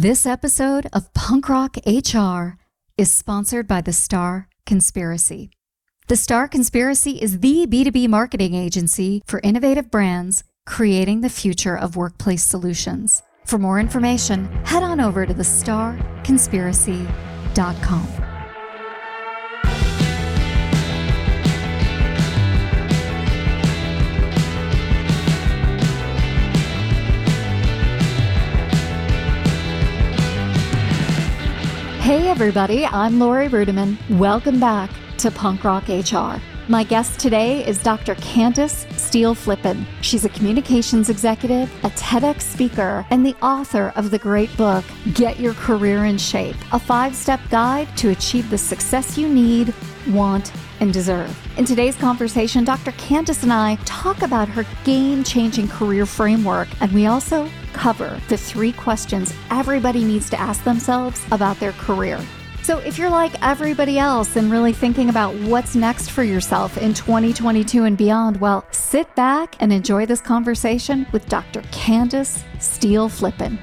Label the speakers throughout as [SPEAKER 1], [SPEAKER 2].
[SPEAKER 1] This episode of Punk Rock HR is sponsored by the Star Conspiracy. The Star Conspiracy is the B2B marketing agency for innovative brands creating the future of workplace solutions. For more information, head on over to thestarconspiracy.com. Hey, everybody, I'm Lori Rudiman. Welcome back to Punk Rock HR. My guest today is Dr. Candace Steele Flippin. She's a communications executive, a TEDx speaker, and the author of the great book, Get Your Career in Shape, a five step guide to achieve the success you need, want, and deserve. In today's conversation, Dr. Candace and I talk about her game changing career framework, and we also cover the three questions everybody needs to ask themselves about their career. So, if you're like everybody else and really thinking about what's next for yourself in 2022 and beyond, well, sit back and enjoy this conversation with Dr. Candace Steele Flippin.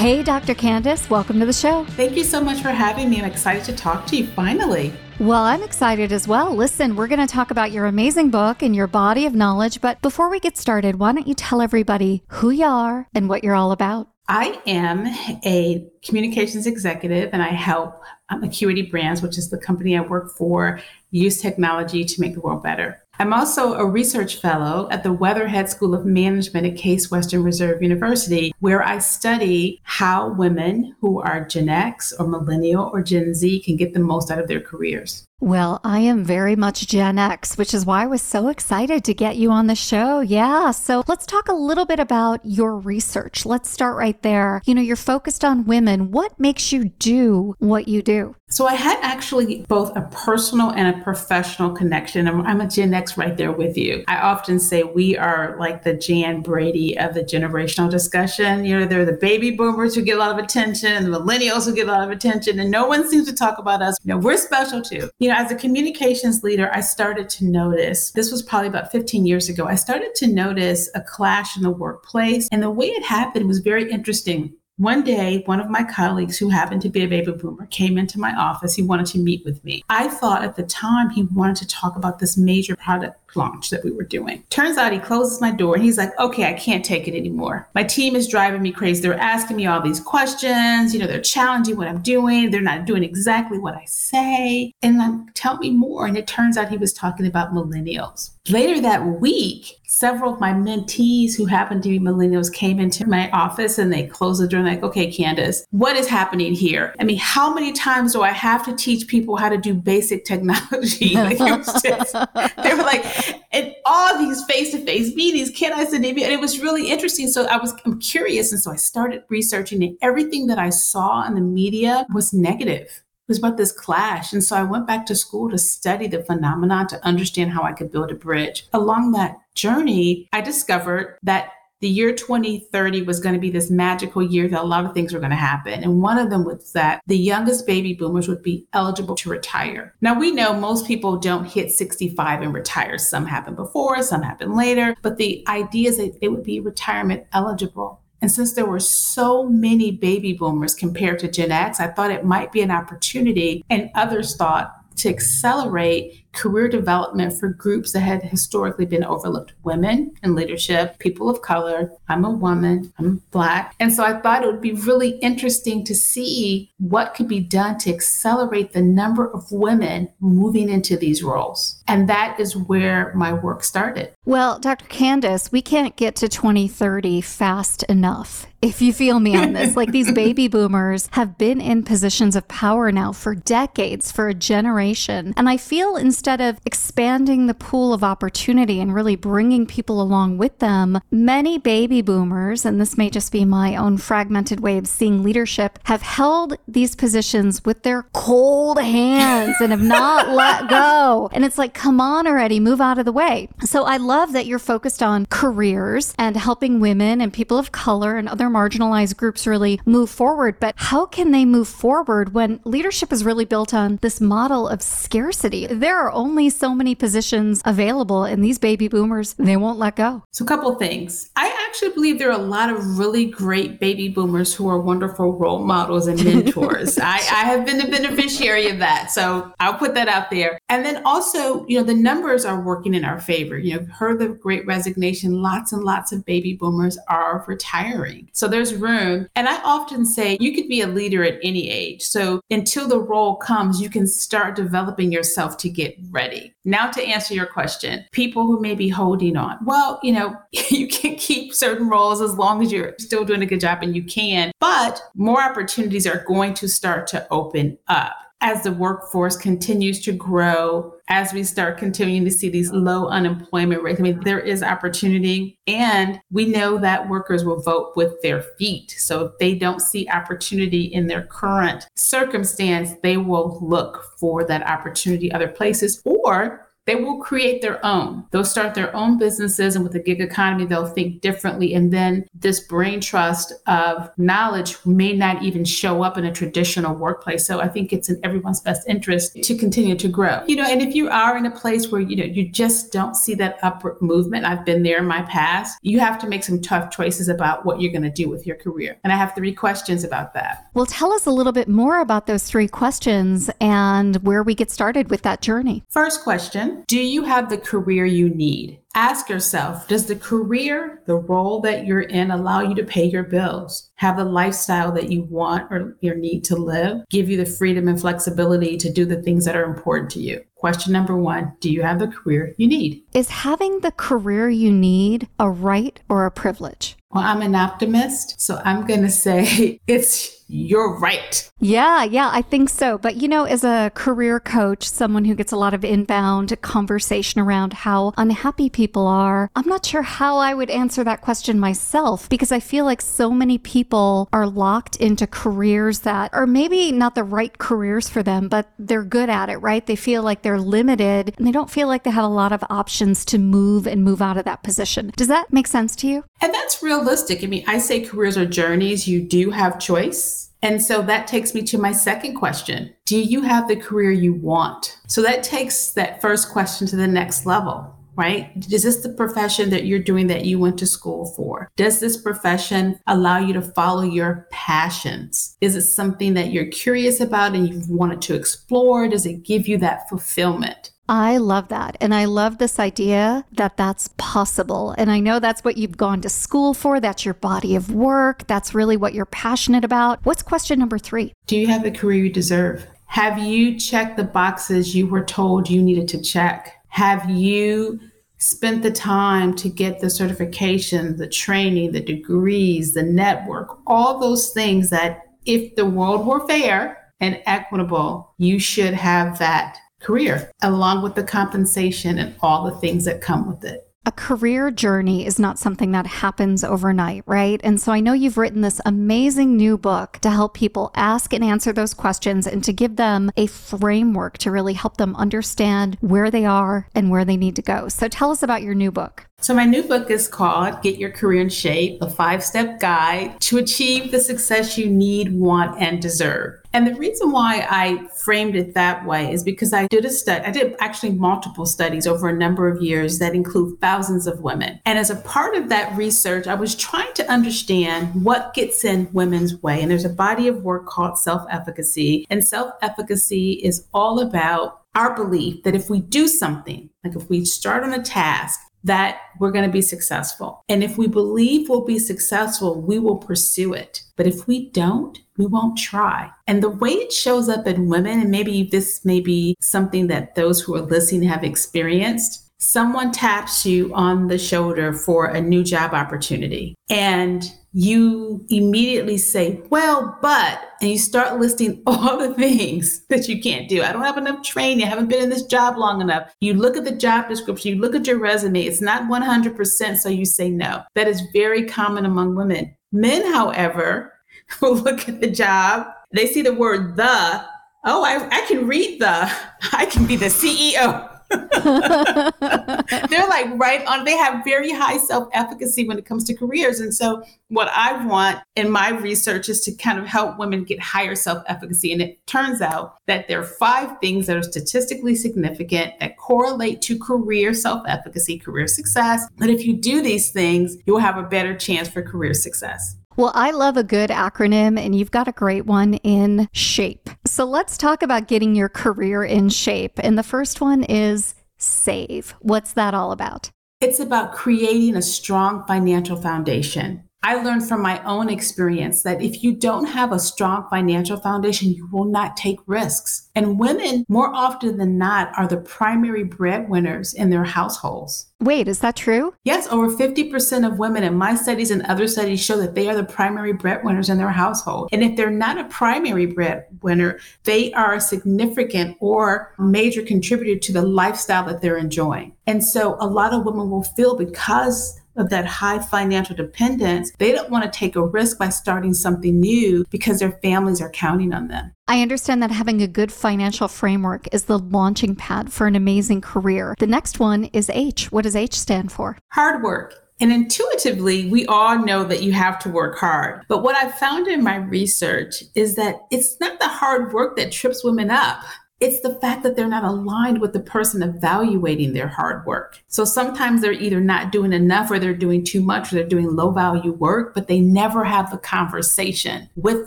[SPEAKER 1] Hey, Dr. Candace, welcome to the show.
[SPEAKER 2] Thank you so much for having me. I'm excited to talk to you finally.
[SPEAKER 1] Well, I'm excited as well. Listen, we're going to talk about your amazing book and your body of knowledge. But before we get started, why don't you tell everybody who you are and what you're all about?
[SPEAKER 2] I am a communications executive and I help um, Acuity Brands, which is the company I work for, use technology to make the world better. I'm also a research fellow at the Weatherhead School of Management at Case Western Reserve University, where I study how women who are Gen X or Millennial or Gen Z can get the most out of their careers.
[SPEAKER 1] Well, I am very much Gen X, which is why I was so excited to get you on the show. Yeah. So let's talk a little bit about your research. Let's start right there. You know, you're focused on women. What makes you do what you do?
[SPEAKER 2] So I had actually both a personal and a professional connection. I'm, I'm, a Gen X right there with you. I often say we are like the Jan Brady of the generational discussion. You know, they're the baby boomers who get a lot of attention and the millennials who get a lot of attention, and no one seems to talk about us. You know, we're special too. You know, as a communications leader, I started to notice, this was probably about 15 years ago, I started to notice a clash in the workplace. And the way it happened was very interesting. One day, one of my colleagues who happened to be a baby boomer came into my office. He wanted to meet with me. I thought at the time he wanted to talk about this major product launch that we were doing. Turns out he closes my door and he's like, okay, I can't take it anymore. My team is driving me crazy. They're asking me all these questions. You know, they're challenging what I'm doing. They're not doing exactly what I say. And like, tell me more. And it turns out he was talking about millennials. Later that week, several of my mentees who happened to be millennials came into my office and they closed the door and like, okay, Candace, what is happening here? I mean, how many times do I have to teach people how to do basic technology? like, just, they were like, and all these face-to-face meetings, can I send? And it was really interesting. So I was I'm curious. And so I started researching and everything that I saw in the media was negative. It was about this clash. And so I went back to school to study the phenomenon to understand how I could build a bridge. Along that journey, I discovered that the year 2030 was going to be this magical year that a lot of things were going to happen. And one of them was that the youngest baby boomers would be eligible to retire. Now, we know most people don't hit 65 and retire. Some happen before, some happen later. But the idea is that they would be retirement eligible. And since there were so many baby boomers compared to Gen X, I thought it might be an opportunity. And others thought to accelerate career development for groups that had historically been overlooked women in leadership, people of color. I'm a woman, I'm Black. And so I thought it would be really interesting to see what could be done to accelerate the number of women moving into these roles. And that is where my work started.
[SPEAKER 1] Well, Dr. Candace, we can't get to 2030 fast enough if you feel me on this. like these baby boomers have been in positions of power now for decades, for a generation. And I feel in instead of expanding the pool of opportunity and really bringing people along with them, many baby boomers, and this may just be my own fragmented way of seeing leadership, have held these positions with their cold hands and have not let go. And it's like, come on already, move out of the way. So I love that you're focused on careers and helping women and people of color and other marginalized groups really move forward. But how can they move forward when leadership is really built on this model of scarcity? There are only so many positions available, and these baby boomers, they won't let go.
[SPEAKER 2] So, a couple things. I actually believe there are a lot of really great baby boomers who are wonderful role models and mentors. I, I have been the beneficiary of that. So, I'll put that out there. And then also, you know, the numbers are working in our favor. You know, heard the great resignation, lots and lots of baby boomers are retiring. So, there's room. And I often say you could be a leader at any age. So, until the role comes, you can start developing yourself to get ready. Now, to answer your question, people who may be holding on. Well, you know, you can keep certain roles as long as you're still doing a good job and you can, but more opportunities are going to start to open up as the workforce continues to grow, as we start continuing to see these low unemployment rates. I mean, there is opportunity, and we know that workers will vote with their feet. So if they don't see opportunity in their current circumstance, they will look for that opportunity other places or they will create their own. They'll start their own businesses, and with the gig economy, they'll think differently. And then this brain trust of knowledge may not even show up in a traditional workplace. So I think it's in everyone's best interest to continue to grow. You know, and if you are in a place where you know you just don't see that upward movement, I've been there in my past. You have to make some tough choices about what you're going to do with your career. And I have three questions about that.
[SPEAKER 1] Well, tell us a little bit more about those three questions and where we get started with that journey.
[SPEAKER 2] First question do you have the career you need? Ask yourself Does the career, the role that you're in, allow you to pay your bills, have the lifestyle that you want or your need to live, give you the freedom and flexibility to do the things that are important to you? Question number one Do you have the career you need?
[SPEAKER 1] Is having the career you need a right or a privilege?
[SPEAKER 2] Well, I'm an optimist, so I'm going to say it's you're right.
[SPEAKER 1] Yeah, yeah, I think so. But you know, as a career coach, someone who gets a lot of inbound conversation around how unhappy people are, I'm not sure how I would answer that question myself because I feel like so many people are locked into careers that are maybe not the right careers for them, but they're good at it, right? They feel like they're limited and they don't feel like they have a lot of options to move and move out of that position. Does that make sense to you?
[SPEAKER 2] And that's realistic. I mean, I say careers are journeys. You do have choice and so that takes me to my second question Do you have the career you want? So that takes that first question to the next level, right? Is this the profession that you're doing that you went to school for? Does this profession allow you to follow your passions? Is it something that you're curious about and you've wanted to explore? Does it give you that fulfillment?
[SPEAKER 1] I love that. And I love this idea that that's possible. And I know that's what you've gone to school for. That's your body of work. That's really what you're passionate about. What's question number three?
[SPEAKER 2] Do you have the career you deserve? Have you checked the boxes you were told you needed to check? Have you spent the time to get the certification, the training, the degrees, the network, all those things that if the world were fair and equitable, you should have that career, along with the compensation and all the things that come with it.
[SPEAKER 1] A career journey is not something that happens overnight, right? And so I know you've written this amazing new book to help people ask and answer those questions and to give them a framework to really help them understand where they are and where they need to go. So tell us about your new book.
[SPEAKER 2] So, my new book is called Get Your Career in Shape A Five Step Guide to Achieve the Success You Need, Want, and Deserve. And the reason why I framed it that way is because I did a study, I did actually multiple studies over a number of years that include thousands of women. And as a part of that research, I was trying to understand what gets in women's way. And there's a body of work called self efficacy. And self efficacy is all about our belief that if we do something, like if we start on a task that we're going to be successful. And if we believe we'll be successful, we will pursue it. But if we don't, we won't try. And the way it shows up in women, and maybe this may be something that those who are listening have experienced, someone taps you on the shoulder for a new job opportunity and you immediately say, Well, but, and you start listing all the things that you can't do. I don't have enough training. I haven't been in this job long enough. You look at the job description, you look at your resume, it's not 100%, so you say no. That is very common among women. Men, however, will look at the job, they see the word the, oh, I, I can read the, I can be the CEO. They're like right on, they have very high self efficacy when it comes to careers. And so, what I want in my research is to kind of help women get higher self efficacy. And it turns out that there are five things that are statistically significant that correlate to career self efficacy, career success. That if you do these things, you'll have a better chance for career success.
[SPEAKER 1] Well, I love a good acronym, and you've got a great one in SHAPE. So let's talk about getting your career in shape. And the first one is SAVE. What's that all about?
[SPEAKER 2] It's about creating a strong financial foundation. I learned from my own experience that if you don't have a strong financial foundation, you will not take risks. And women, more often than not, are the primary breadwinners in their households.
[SPEAKER 1] Wait, is that true?
[SPEAKER 2] Yes, over 50% of women in my studies and other studies show that they are the primary breadwinners in their household. And if they're not a primary breadwinner, they are a significant or major contributor to the lifestyle that they're enjoying. And so a lot of women will feel because of that high financial dependence, they don't want to take a risk by starting something new because their families are counting on them.
[SPEAKER 1] I understand that having a good financial framework is the launching pad for an amazing career. The next one is H. What does H stand for?
[SPEAKER 2] Hard work. And intuitively, we all know that you have to work hard. But what I've found in my research is that it's not the hard work that trips women up. It's the fact that they're not aligned with the person evaluating their hard work. So sometimes they're either not doing enough or they're doing too much or they're doing low value work, but they never have the conversation with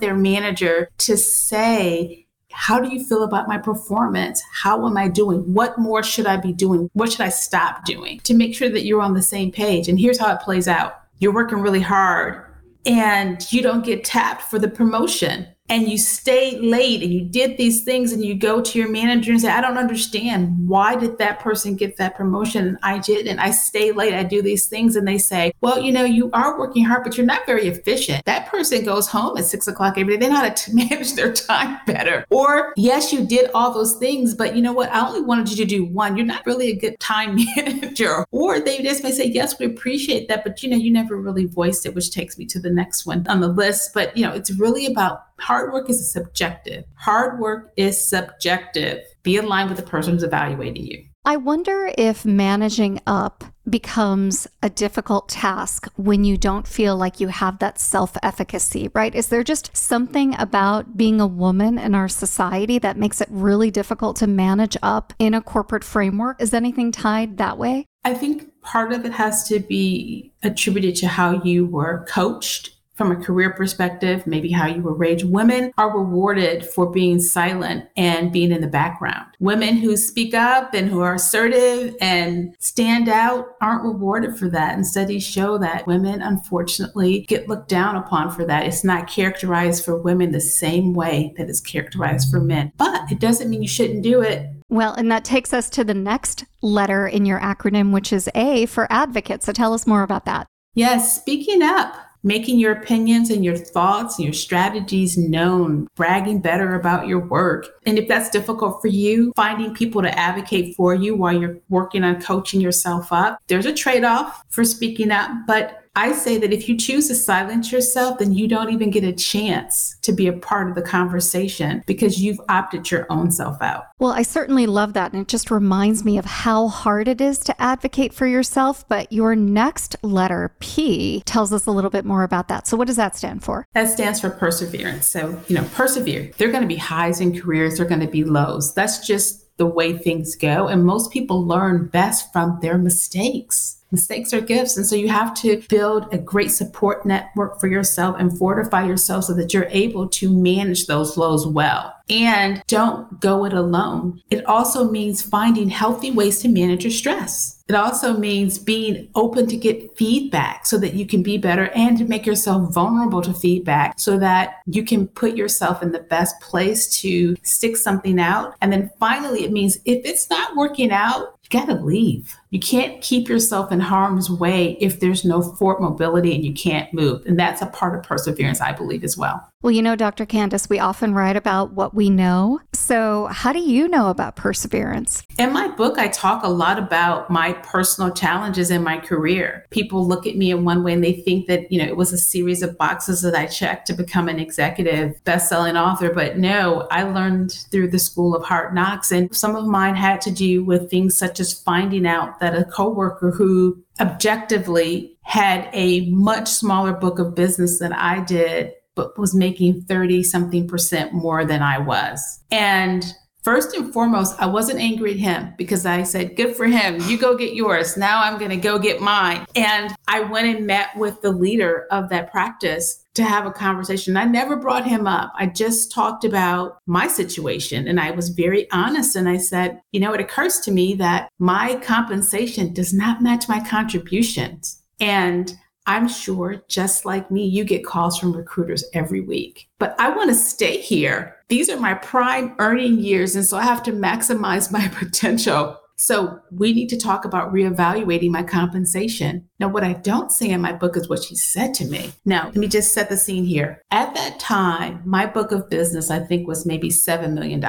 [SPEAKER 2] their manager to say, how do you feel about my performance? How am I doing? What more should I be doing? What should I stop doing to make sure that you're on the same page? And here's how it plays out you're working really hard and you don't get tapped for the promotion and you stayed late and you did these things and you go to your manager and say i don't understand. Why did that person get that promotion and i did and i stay late. I do these things. And they say well you know you are working hard but you're not very efficient. That person goes home at six o'clock every day. They know how to manage their time better. Or yes you did all those things but you know what? I only wanted you to do one. You're not really a good time manager. Or they just may say yes we appreciate that but you know you never really voiced it which takes me to the next one on the list. But you know it's really about Hard work is subjective. Hard work is subjective. Be aligned with the person who's evaluating you.
[SPEAKER 1] I wonder if managing up becomes a difficult task when you don't feel like you have that self efficacy, right? Is there just something about being a woman in our society that makes it really difficult to manage up in a corporate framework? Is anything tied that way?
[SPEAKER 2] I think part of it has to be attributed to how you were coached from a career perspective, maybe how you were raised, women are rewarded for being silent and being in the background. Women who speak up and who are assertive and stand out aren't rewarded for that. And studies show that women, unfortunately, get looked down upon for that. It's not characterized for women the same way that it's characterized for men. But it doesn't mean you shouldn't do it.
[SPEAKER 1] Well, and that takes us to the next letter in your acronym, which is A for advocate. So tell us more about that.
[SPEAKER 2] Yes, speaking up making your opinions and your thoughts and your strategies known, bragging better about your work. And if that's difficult for you, finding people to advocate for you while you're working on coaching yourself up, there's a trade off for speaking up, but I say that if you choose to silence yourself, then you don't even get a chance to be a part of the conversation because you've opted your own self out.
[SPEAKER 1] Well, I certainly love that. And it just reminds me of how hard it is to advocate for yourself. But your next letter, P, tells us a little bit more about that. So, what does that stand for?
[SPEAKER 2] That stands for perseverance. So, you know, persevere. There are going to be highs in careers, there are going to be lows. That's just the way things go. And most people learn best from their mistakes. Mistakes are gifts. And so you have to build a great support network for yourself and fortify yourself so that you're able to manage those lows well. And don't go it alone. It also means finding healthy ways to manage your stress. It also means being open to get feedback so that you can be better and to make yourself vulnerable to feedback so that you can put yourself in the best place to stick something out. And then finally, it means if it's not working out, you got to leave. You can't keep yourself in harm's way if there's no forward mobility and you can't move. And that's a part of perseverance, I believe, as well.
[SPEAKER 1] Well, you know, Dr. Candace, we often write about what we know. So, how do you know about perseverance?
[SPEAKER 2] In my book, I talk a lot about my personal challenges in my career. People look at me in one way and they think that, you know, it was a series of boxes that I checked to become an executive best-selling author, but no, I learned through the school of hard knocks and some of mine had to do with things such as finding out that a coworker who objectively had a much smaller book of business than I did but was making 30 something percent more than I was. And first and foremost, I wasn't angry at him because I said, Good for him. You go get yours. Now I'm going to go get mine. And I went and met with the leader of that practice to have a conversation. I never brought him up. I just talked about my situation and I was very honest. And I said, You know, it occurs to me that my compensation does not match my contributions. And I'm sure, just like me, you get calls from recruiters every week. But I want to stay here. These are my prime earning years. And so I have to maximize my potential. So we need to talk about reevaluating my compensation. Now, what I don't say in my book is what she said to me. Now, let me just set the scene here. At that time, my book of business, I think, was maybe $7 million.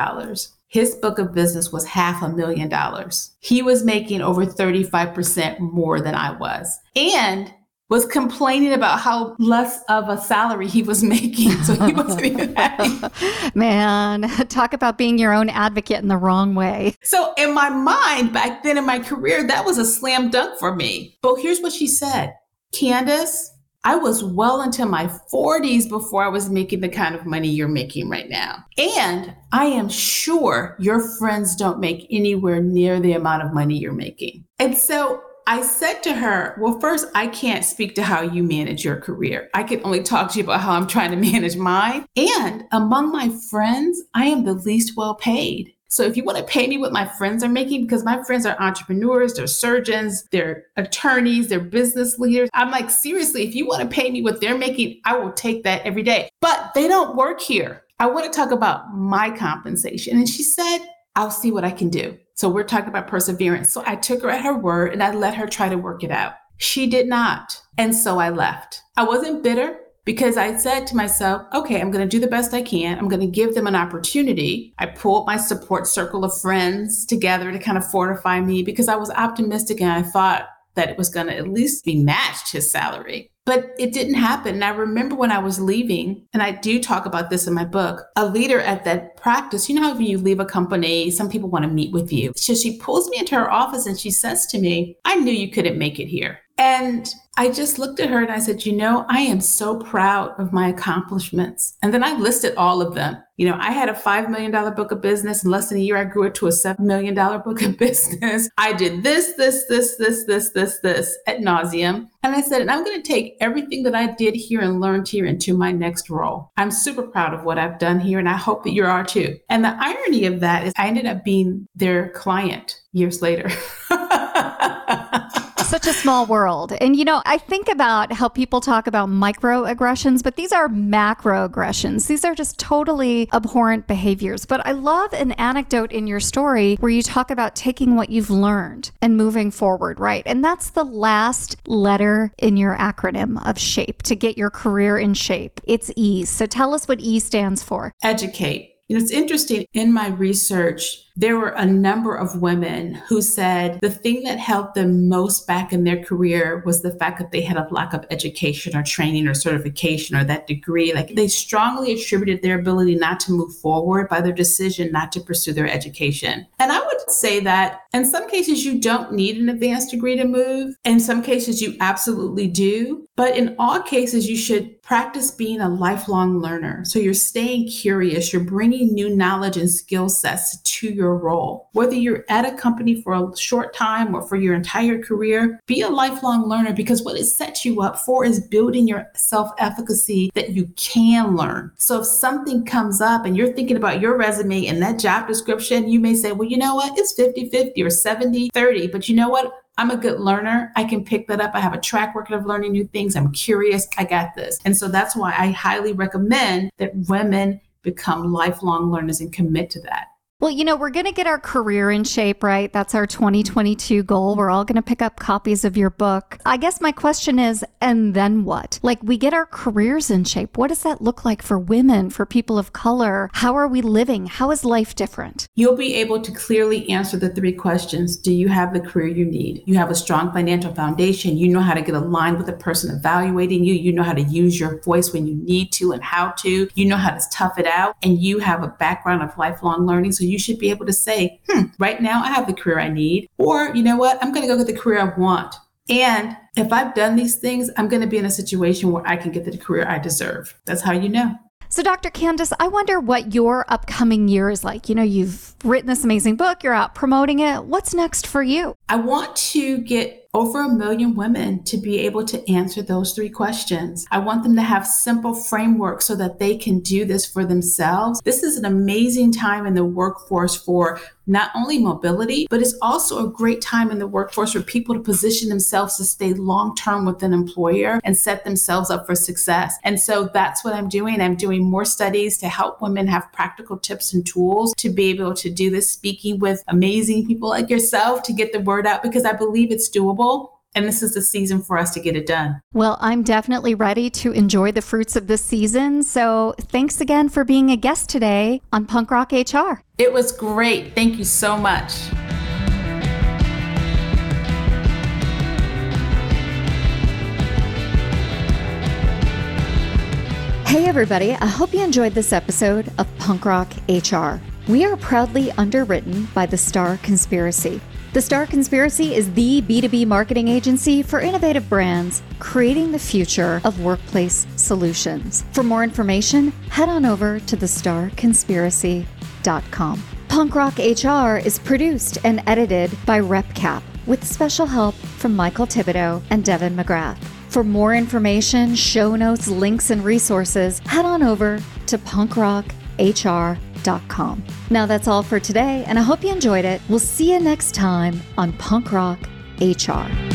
[SPEAKER 2] His book of business was half a million dollars. He was making over 35% more than I was. And was complaining about how less of a salary he was making. So he wasn't even happy.
[SPEAKER 1] Man, talk about being your own advocate in the wrong way.
[SPEAKER 2] So in my mind, back then in my career, that was a slam dunk for me. But here's what she said Candace, I was well into my 40s before I was making the kind of money you're making right now. And I am sure your friends don't make anywhere near the amount of money you're making. And so I said to her, Well, first, I can't speak to how you manage your career. I can only talk to you about how I'm trying to manage mine. And among my friends, I am the least well paid. So if you want to pay me what my friends are making, because my friends are entrepreneurs, they're surgeons, they're attorneys, they're business leaders. I'm like, seriously, if you want to pay me what they're making, I will take that every day. But they don't work here. I want to talk about my compensation. And she said, I'll see what I can do. So we're talking about perseverance. So I took her at her word and I let her try to work it out. She did not. And so I left. I wasn't bitter because I said to myself, okay, I'm going to do the best I can. I'm going to give them an opportunity. I pulled my support circle of friends together to kind of fortify me because I was optimistic and I thought that it was going to at least be matched his salary. But it didn't happen. And I remember when I was leaving, and I do talk about this in my book, a leader at that practice, you know how when you leave a company, some people want to meet with you. So she pulls me into her office and she says to me, I knew you couldn't make it here. And I just looked at her and I said, You know, I am so proud of my accomplishments. And then I listed all of them. You know, I had a $5 million book of business. In less than a year, I grew it to a $7 million book of business. I did this, this, this, this, this, this, this at nauseum. And I said, and I'm going to take everything that I did here and learned here into my next role. I'm super proud of what I've done here, and I hope that you are too. And the irony of that is I ended up being their client years later.
[SPEAKER 1] such a small world. And, you know, I think about how people talk about microaggressions, but these are macroaggressions. These are just totally abhorrent behaviors. But I love an anecdote in your story where you talk about taking what you've learned and moving forward, right? And that's the last letter in your acronym of SHAPE to get your career in shape. It's E. So tell us what E stands for.
[SPEAKER 2] Educate. You know, it's interesting in my research, there were a number of women who said the thing that helped them most back in their career was the fact that they had a lack of education or training or certification or that degree. Like they strongly attributed their ability not to move forward by their decision not to pursue their education. And I would say that in some cases, you don't need an advanced degree to move. In some cases, you absolutely do. But in all cases, you should practice being a lifelong learner. So you're staying curious, you're bringing new knowledge and skill sets to your role. Whether you're at a company for a short time or for your entire career, be a lifelong learner because what it sets you up for is building your self efficacy that you can learn. So if something comes up and you're thinking about your resume and that job description, you may say, well, you know what? It's 50 50 or 70 30. But you know what? I'm a good learner. I can pick that up. I have a track record of learning new things. I'm curious. I got this. And so that's why I highly recommend that women become lifelong learners and commit to that.
[SPEAKER 1] Well, you know, we're going to get our career in shape, right? That's our 2022 goal. We're all going to pick up copies of your book. I guess my question is, and then what? Like, we get our careers in shape. What does that look like for women, for people of color? How are we living? How is life different?
[SPEAKER 2] You'll be able to clearly answer the three questions Do you have the career you need? You have a strong financial foundation. You know how to get aligned with the person evaluating you. You know how to use your voice when you need to and how to. You know how to tough it out. And you have a background of lifelong learning. So you should be able to say, hmm, right now I have the career I need. Or, you know what, I'm going to go get the career I want. And if I've done these things, I'm going to be in a situation where I can get the career I deserve. That's how you know.
[SPEAKER 1] So, Dr. Candace, I wonder what your upcoming year is like. You know, you've written this amazing book, you're out promoting it. What's next for you?
[SPEAKER 2] I want to get over a million women to be able to answer those three questions. I want them to have simple frameworks so that they can do this for themselves. This is an amazing time in the workforce for not only mobility, but it's also a great time in the workforce for people to position themselves to stay long term with an employer and set themselves up for success. And so that's what I'm doing. I'm doing more studies to help women have practical tips and tools to be able to do this, speaking with amazing people like yourself to get the word out because I believe it's doable. And this is the season for us to get it done.
[SPEAKER 1] Well, I'm definitely ready to enjoy the fruits of this season. So thanks again for being a guest today on Punk Rock HR.
[SPEAKER 2] It was great. Thank you so much.
[SPEAKER 1] Hey, everybody. I hope you enjoyed this episode of Punk Rock HR. We are proudly underwritten by the Star Conspiracy. The Star Conspiracy is the B2B marketing agency for innovative brands creating the future of workplace solutions. For more information, head on over to thestarconspiracy.com. Punk Rock HR is produced and edited by RepCap with special help from Michael Thibodeau and Devin McGrath. For more information, show notes, links, and resources, head on over to now that's all for today, and I hope you enjoyed it. We'll see you next time on Punk Rock HR.